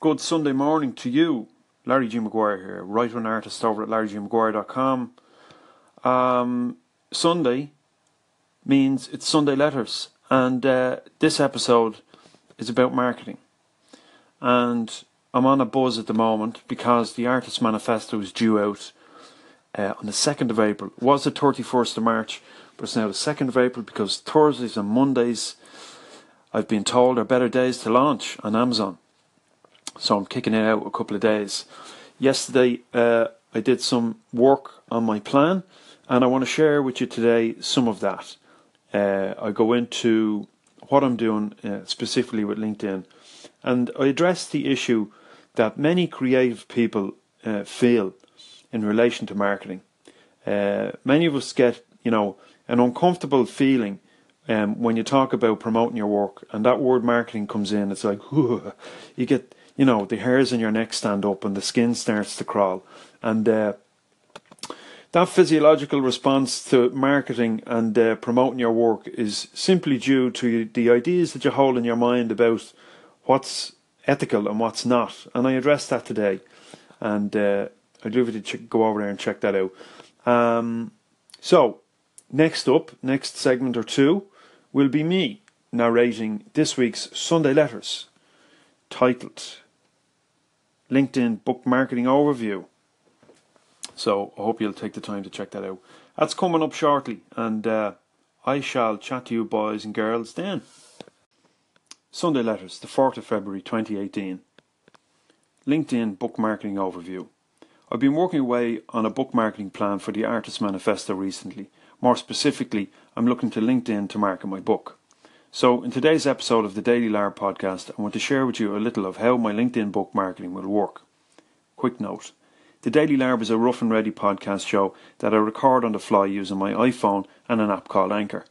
Good Sunday morning to you. Larry G. Maguire here, writer and artist over at larrygmaguire.com. Um, Sunday means it's Sunday Letters, and uh, this episode is about marketing. And I'm on a buzz at the moment because the Artist Manifesto is due out uh, on the 2nd of April. It was the 31st of March, but it's now the 2nd of April because Thursdays and Mondays, I've been told, are better days to launch on Amazon. So I'm kicking it out a couple of days. Yesterday, uh, I did some work on my plan, and I want to share with you today some of that. Uh, I go into what I'm doing uh, specifically with LinkedIn, and I address the issue that many creative people uh, feel in relation to marketing. Uh, many of us get, you know, an uncomfortable feeling um, when you talk about promoting your work, and that word marketing comes in. It's like you get, you know, the hairs in your neck stand up and the skin starts to crawl, and uh, that physiological response to marketing and uh, promoting your work is simply due to the ideas that you hold in your mind about what's ethical and what's not. And I address that today, and uh, I'd love you to go over there and check that out. Um, so, next up, next segment or two, will be me narrating this week's Sunday Letters, titled LinkedIn Book Marketing Overview. So, I hope you'll take the time to check that out. That's coming up shortly, and uh, I shall chat to you boys and girls then. Sunday Letters, the 4th of February 2018. LinkedIn Book Marketing Overview. I've been working away on a book marketing plan for the Artist Manifesto recently. More specifically, I'm looking to LinkedIn to market my book. So, in today's episode of the Daily Larb podcast, I want to share with you a little of how my LinkedIn book marketing will work. Quick note The Daily Larb is a rough and ready podcast show that I record on the fly using my iPhone and an app called Anchor.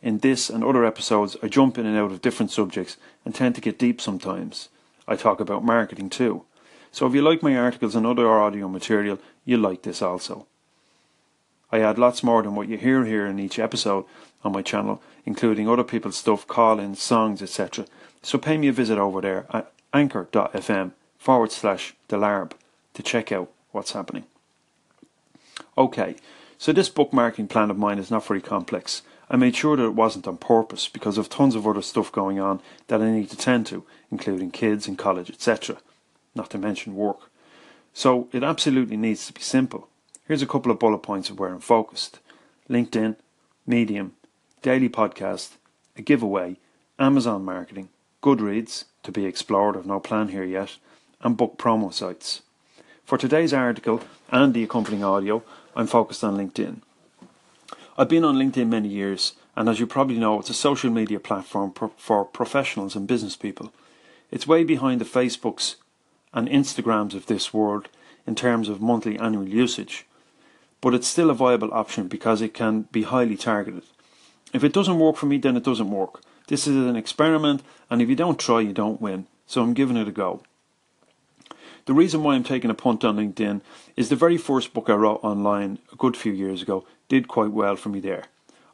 In this and other episodes, I jump in and out of different subjects and tend to get deep sometimes. I talk about marketing too. So if you like my articles and other audio material, you'll like this also. I add lots more than what you hear here in each episode on my channel, including other people's stuff, call-ins, songs, etc. So pay me a visit over there at anchor.fm forward slash delarb to check out what's happening. Okay, so this bookmarking plan of mine is not very complex. I made sure that it wasn't on purpose because of tons of other stuff going on that I need to tend to, including kids and college, etc not to mention work. So it absolutely needs to be simple. Here's a couple of bullet points of where I'm focused LinkedIn, Medium, daily podcast, a giveaway, Amazon marketing, Goodreads, to be explored, I've no plan here yet, and book promo sites. For today's article and the accompanying audio, I'm focused on LinkedIn. I've been on LinkedIn many years, and as you probably know, it's a social media platform for professionals and business people. It's way behind the Facebooks, and Instagrams of this world in terms of monthly annual usage, but it's still a viable option because it can be highly targeted. If it doesn't work for me, then it doesn't work. This is an experiment, and if you don't try, you don't win. So I'm giving it a go. The reason why I'm taking a punt on LinkedIn is the very first book I wrote online a good few years ago did quite well for me there.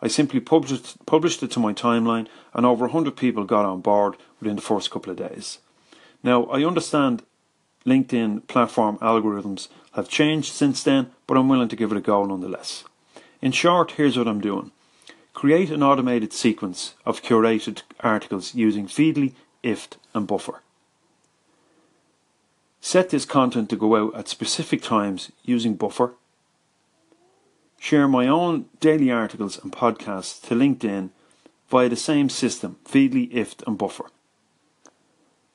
I simply published, published it to my timeline, and over 100 people got on board within the first couple of days. Now, I understand LinkedIn platform algorithms have changed since then, but I'm willing to give it a go nonetheless. In short, here's what I'm doing. Create an automated sequence of curated articles using Feedly, IFT and Buffer. Set this content to go out at specific times using Buffer. Share my own daily articles and podcasts to LinkedIn via the same system, Feedly, IFT and Buffer.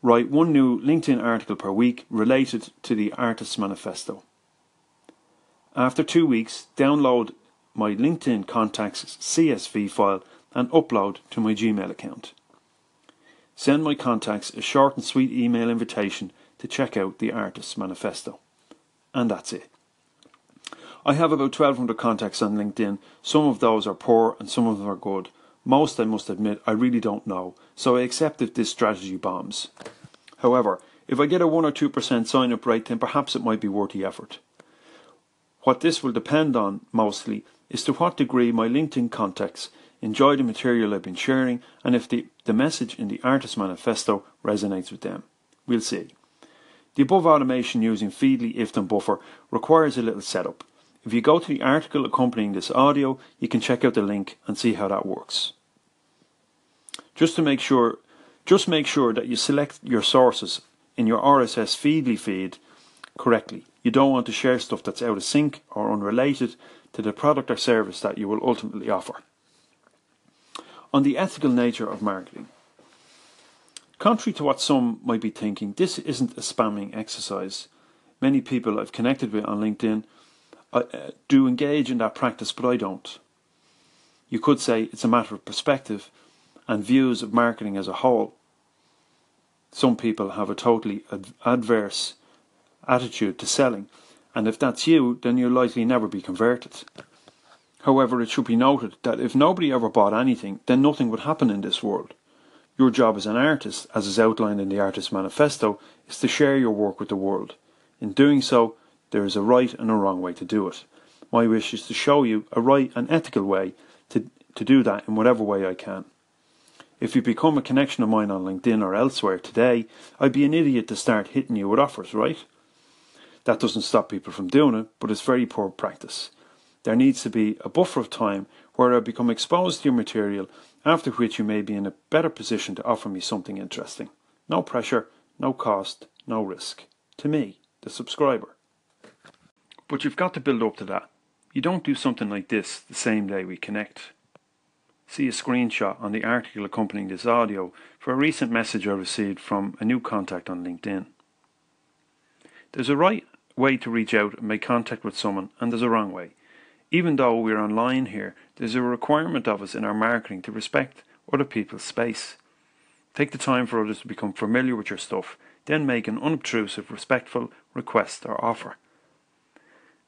Write one new LinkedIn article per week related to the Artist's Manifesto. After two weeks, download my LinkedIn contacts CSV file and upload to my Gmail account. Send my contacts a short and sweet email invitation to check out the Artist's Manifesto. And that's it. I have about 1200 contacts on LinkedIn. Some of those are poor and some of them are good. Most, I must admit, I really don't know, so I accept if this strategy bombs. However, if I get a 1 or 2% sign up rate, then perhaps it might be worth the effort. What this will depend on mostly is to what degree my LinkedIn contacts enjoy the material I've been sharing and if the, the message in the Artist Manifesto resonates with them. We'll see. The above automation using Feedly IFT and buffer requires a little setup. If you go to the article accompanying this audio, you can check out the link and see how that works. Just to make sure, just make sure that you select your sources in your RSS Feedly feed correctly. You don't want to share stuff that's out of sync or unrelated to the product or service that you will ultimately offer. On the ethical nature of marketing. Contrary to what some might be thinking, this isn't a spamming exercise. Many people I've connected with on LinkedIn uh, do engage in that practice, but I don't. You could say it's a matter of perspective and views of marketing as a whole. Some people have a totally ad- adverse attitude to selling, and if that's you, then you'll likely never be converted. However, it should be noted that if nobody ever bought anything, then nothing would happen in this world. Your job as an artist, as is outlined in the Artist Manifesto, is to share your work with the world. In doing so, there is a right and a wrong way to do it. My wish is to show you a right and ethical way to, to do that in whatever way I can. If you become a connection of mine on LinkedIn or elsewhere today, I'd be an idiot to start hitting you with offers, right? That doesn't stop people from doing it, but it's very poor practice. There needs to be a buffer of time where I become exposed to your material after which you may be in a better position to offer me something interesting. No pressure, no cost, no risk. To me, the subscriber. But you've got to build up to that. You don't do something like this the same day we connect. See a screenshot on the article accompanying this audio for a recent message I received from a new contact on LinkedIn. There's a right way to reach out and make contact with someone, and there's a wrong way. Even though we're online here, there's a requirement of us in our marketing to respect other people's space. Take the time for others to become familiar with your stuff, then make an unobtrusive, respectful request or offer.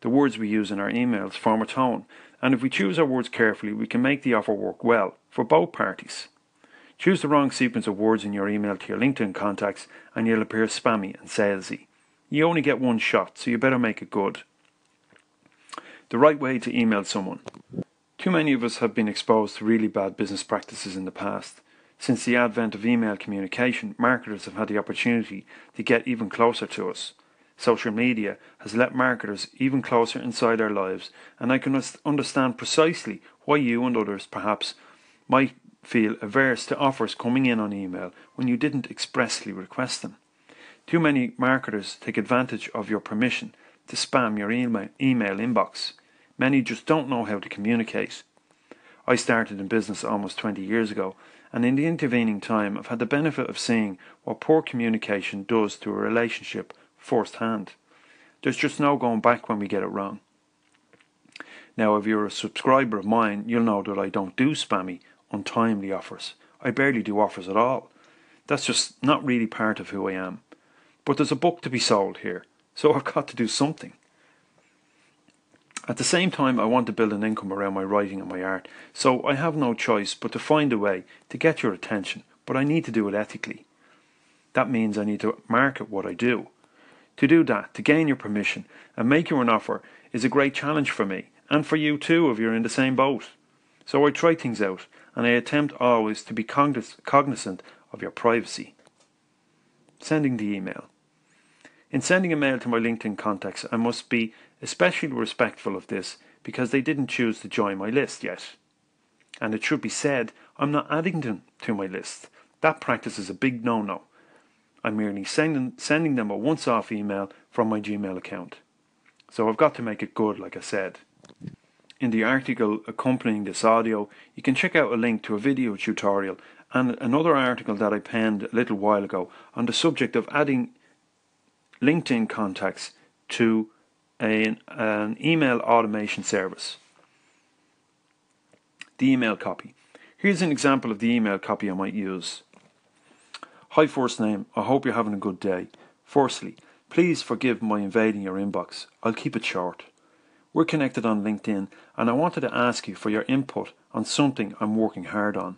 The words we use in our emails form a tone, and if we choose our words carefully, we can make the offer work well for both parties. Choose the wrong sequence of words in your email to your LinkedIn contacts, and you'll appear spammy and salesy. You only get one shot, so you better make it good. The right way to email someone. Too many of us have been exposed to really bad business practices in the past. Since the advent of email communication, marketers have had the opportunity to get even closer to us. Social media has let marketers even closer inside our lives, and I can understand precisely why you and others perhaps might feel averse to offers coming in on email when you didn't expressly request them. Too many marketers take advantage of your permission to spam your email, email inbox. Many just don't know how to communicate. I started in business almost 20 years ago, and in the intervening time, I've had the benefit of seeing what poor communication does to a relationship firsthand. There's just no going back when we get it wrong. Now, if you're a subscriber of mine, you'll know that I don't do spammy, untimely offers. I barely do offers at all. That's just not really part of who I am. But there's a book to be sold here, so I've got to do something. At the same time, I want to build an income around my writing and my art, so I have no choice but to find a way to get your attention, but I need to do it ethically. That means I need to market what I do. To do that, to gain your permission and make you an offer, is a great challenge for me, and for you too if you're in the same boat. So I try things out, and I attempt always to be cognizant of your privacy. Sending the email. In sending a mail to my LinkedIn contacts, I must be especially respectful of this because they didn't choose to join my list yet. And it should be said, I'm not adding them to my list. That practice is a big no no. I'm merely sending, sending them a once off email from my Gmail account. So I've got to make it good, like I said. In the article accompanying this audio, you can check out a link to a video tutorial and another article that I penned a little while ago on the subject of adding LinkedIn contacts to an, an email automation service. The email copy. Here's an example of the email copy I might use. Hi, first name. I hope you're having a good day. Firstly, please forgive my invading your inbox. I'll keep it short. We're connected on LinkedIn, and I wanted to ask you for your input on something I'm working hard on.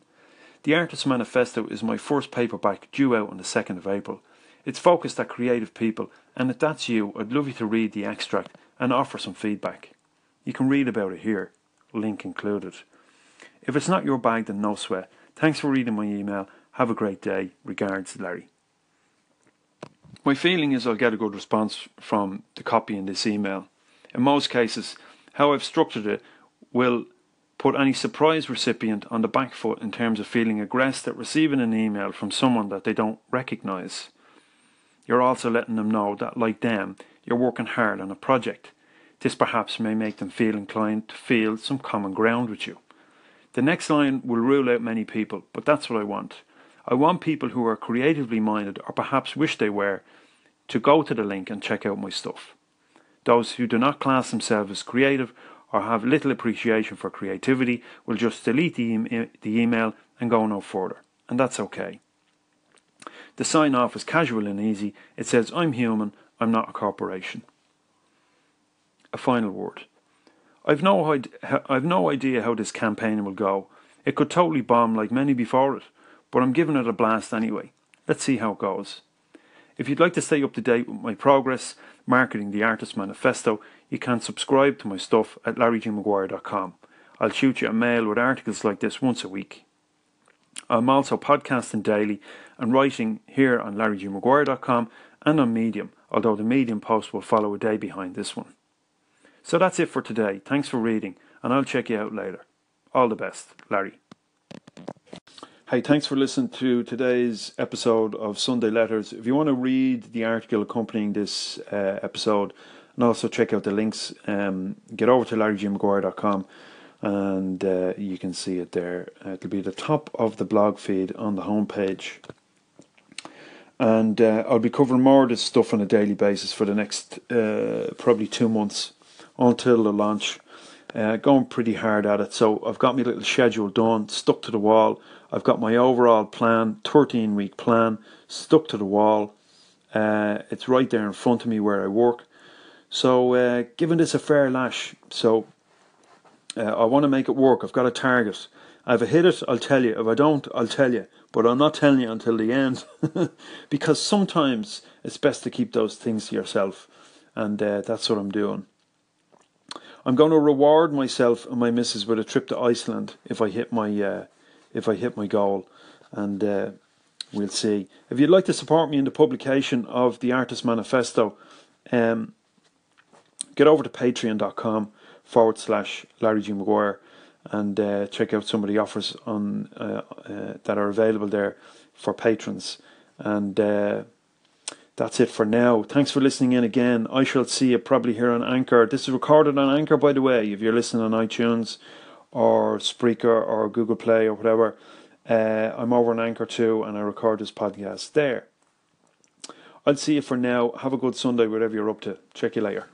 The Artist Manifesto is my first paperback due out on the 2nd of April. It's focused at creative people, and if that's you, I'd love you to read the extract and offer some feedback. You can read about it here, link included. If it's not your bag, then no sweat. Thanks for reading my email. Have a great day. Regards, Larry. My feeling is I'll get a good response from the copy in this email. In most cases, how I've structured it will put any surprise recipient on the back foot in terms of feeling aggressed at receiving an email from someone that they don't recognise. You're also letting them know that, like them, you're working hard on a project. This perhaps may make them feel inclined to feel some common ground with you. The next line will rule out many people, but that's what I want. I want people who are creatively minded, or perhaps wish they were, to go to the link and check out my stuff. Those who do not class themselves as creative or have little appreciation for creativity will just delete the, e- the email and go no further, and that's okay. The sign off is casual and easy. It says, I'm human, I'm not a corporation. A final word. I've no, I've no idea how this campaign will go. It could totally bomb like many before it, but I'm giving it a blast anyway. Let's see how it goes. If you'd like to stay up to date with my progress marketing the Artist Manifesto, you can subscribe to my stuff at larrygmaguire.com. I'll shoot you a mail with articles like this once a week. I'm also podcasting daily and writing here on larrygmaguire.com and on Medium, although the Medium post will follow a day behind this one. So that's it for today. Thanks for reading, and I'll check you out later. All the best, Larry. Hey, thanks for listening to today's episode of Sunday Letters. If you want to read the article accompanying this uh, episode and also check out the links, um, get over to larrygmaguire.com and uh, you can see it there. Uh, it'll be at the top of the blog feed on the homepage. And uh, I'll be covering more of this stuff on a daily basis for the next uh, probably two months until the launch. Uh, going pretty hard at it, so I've got my little schedule done, stuck to the wall. I've got my overall plan, 13 week plan, stuck to the wall. Uh, it's right there in front of me where I work. So, uh, giving this a fair lash. So, uh, I want to make it work. I've got a target. If I hit it, I'll tell you. If I don't, I'll tell you. But I'm not telling you until the end. because sometimes it's best to keep those things to yourself. And uh, that's what I'm doing. I'm going to reward myself and my missus with a trip to Iceland if I hit my uh, if I hit my goal, and uh, we'll see. If you'd like to support me in the publication of the Artist Manifesto, um, get over to patreon.com forward slash Larry G. Maguire and uh, check out some of the offers on uh, uh, that are available there for patrons. And uh, that's it for now. Thanks for listening in again. I shall see you probably here on Anchor. This is recorded on Anchor, by the way, if you're listening on iTunes or Spreaker or Google Play or whatever. Uh, I'm over on Anchor too, and I record this podcast there. I'll see you for now. Have a good Sunday, whatever you're up to. Check you later.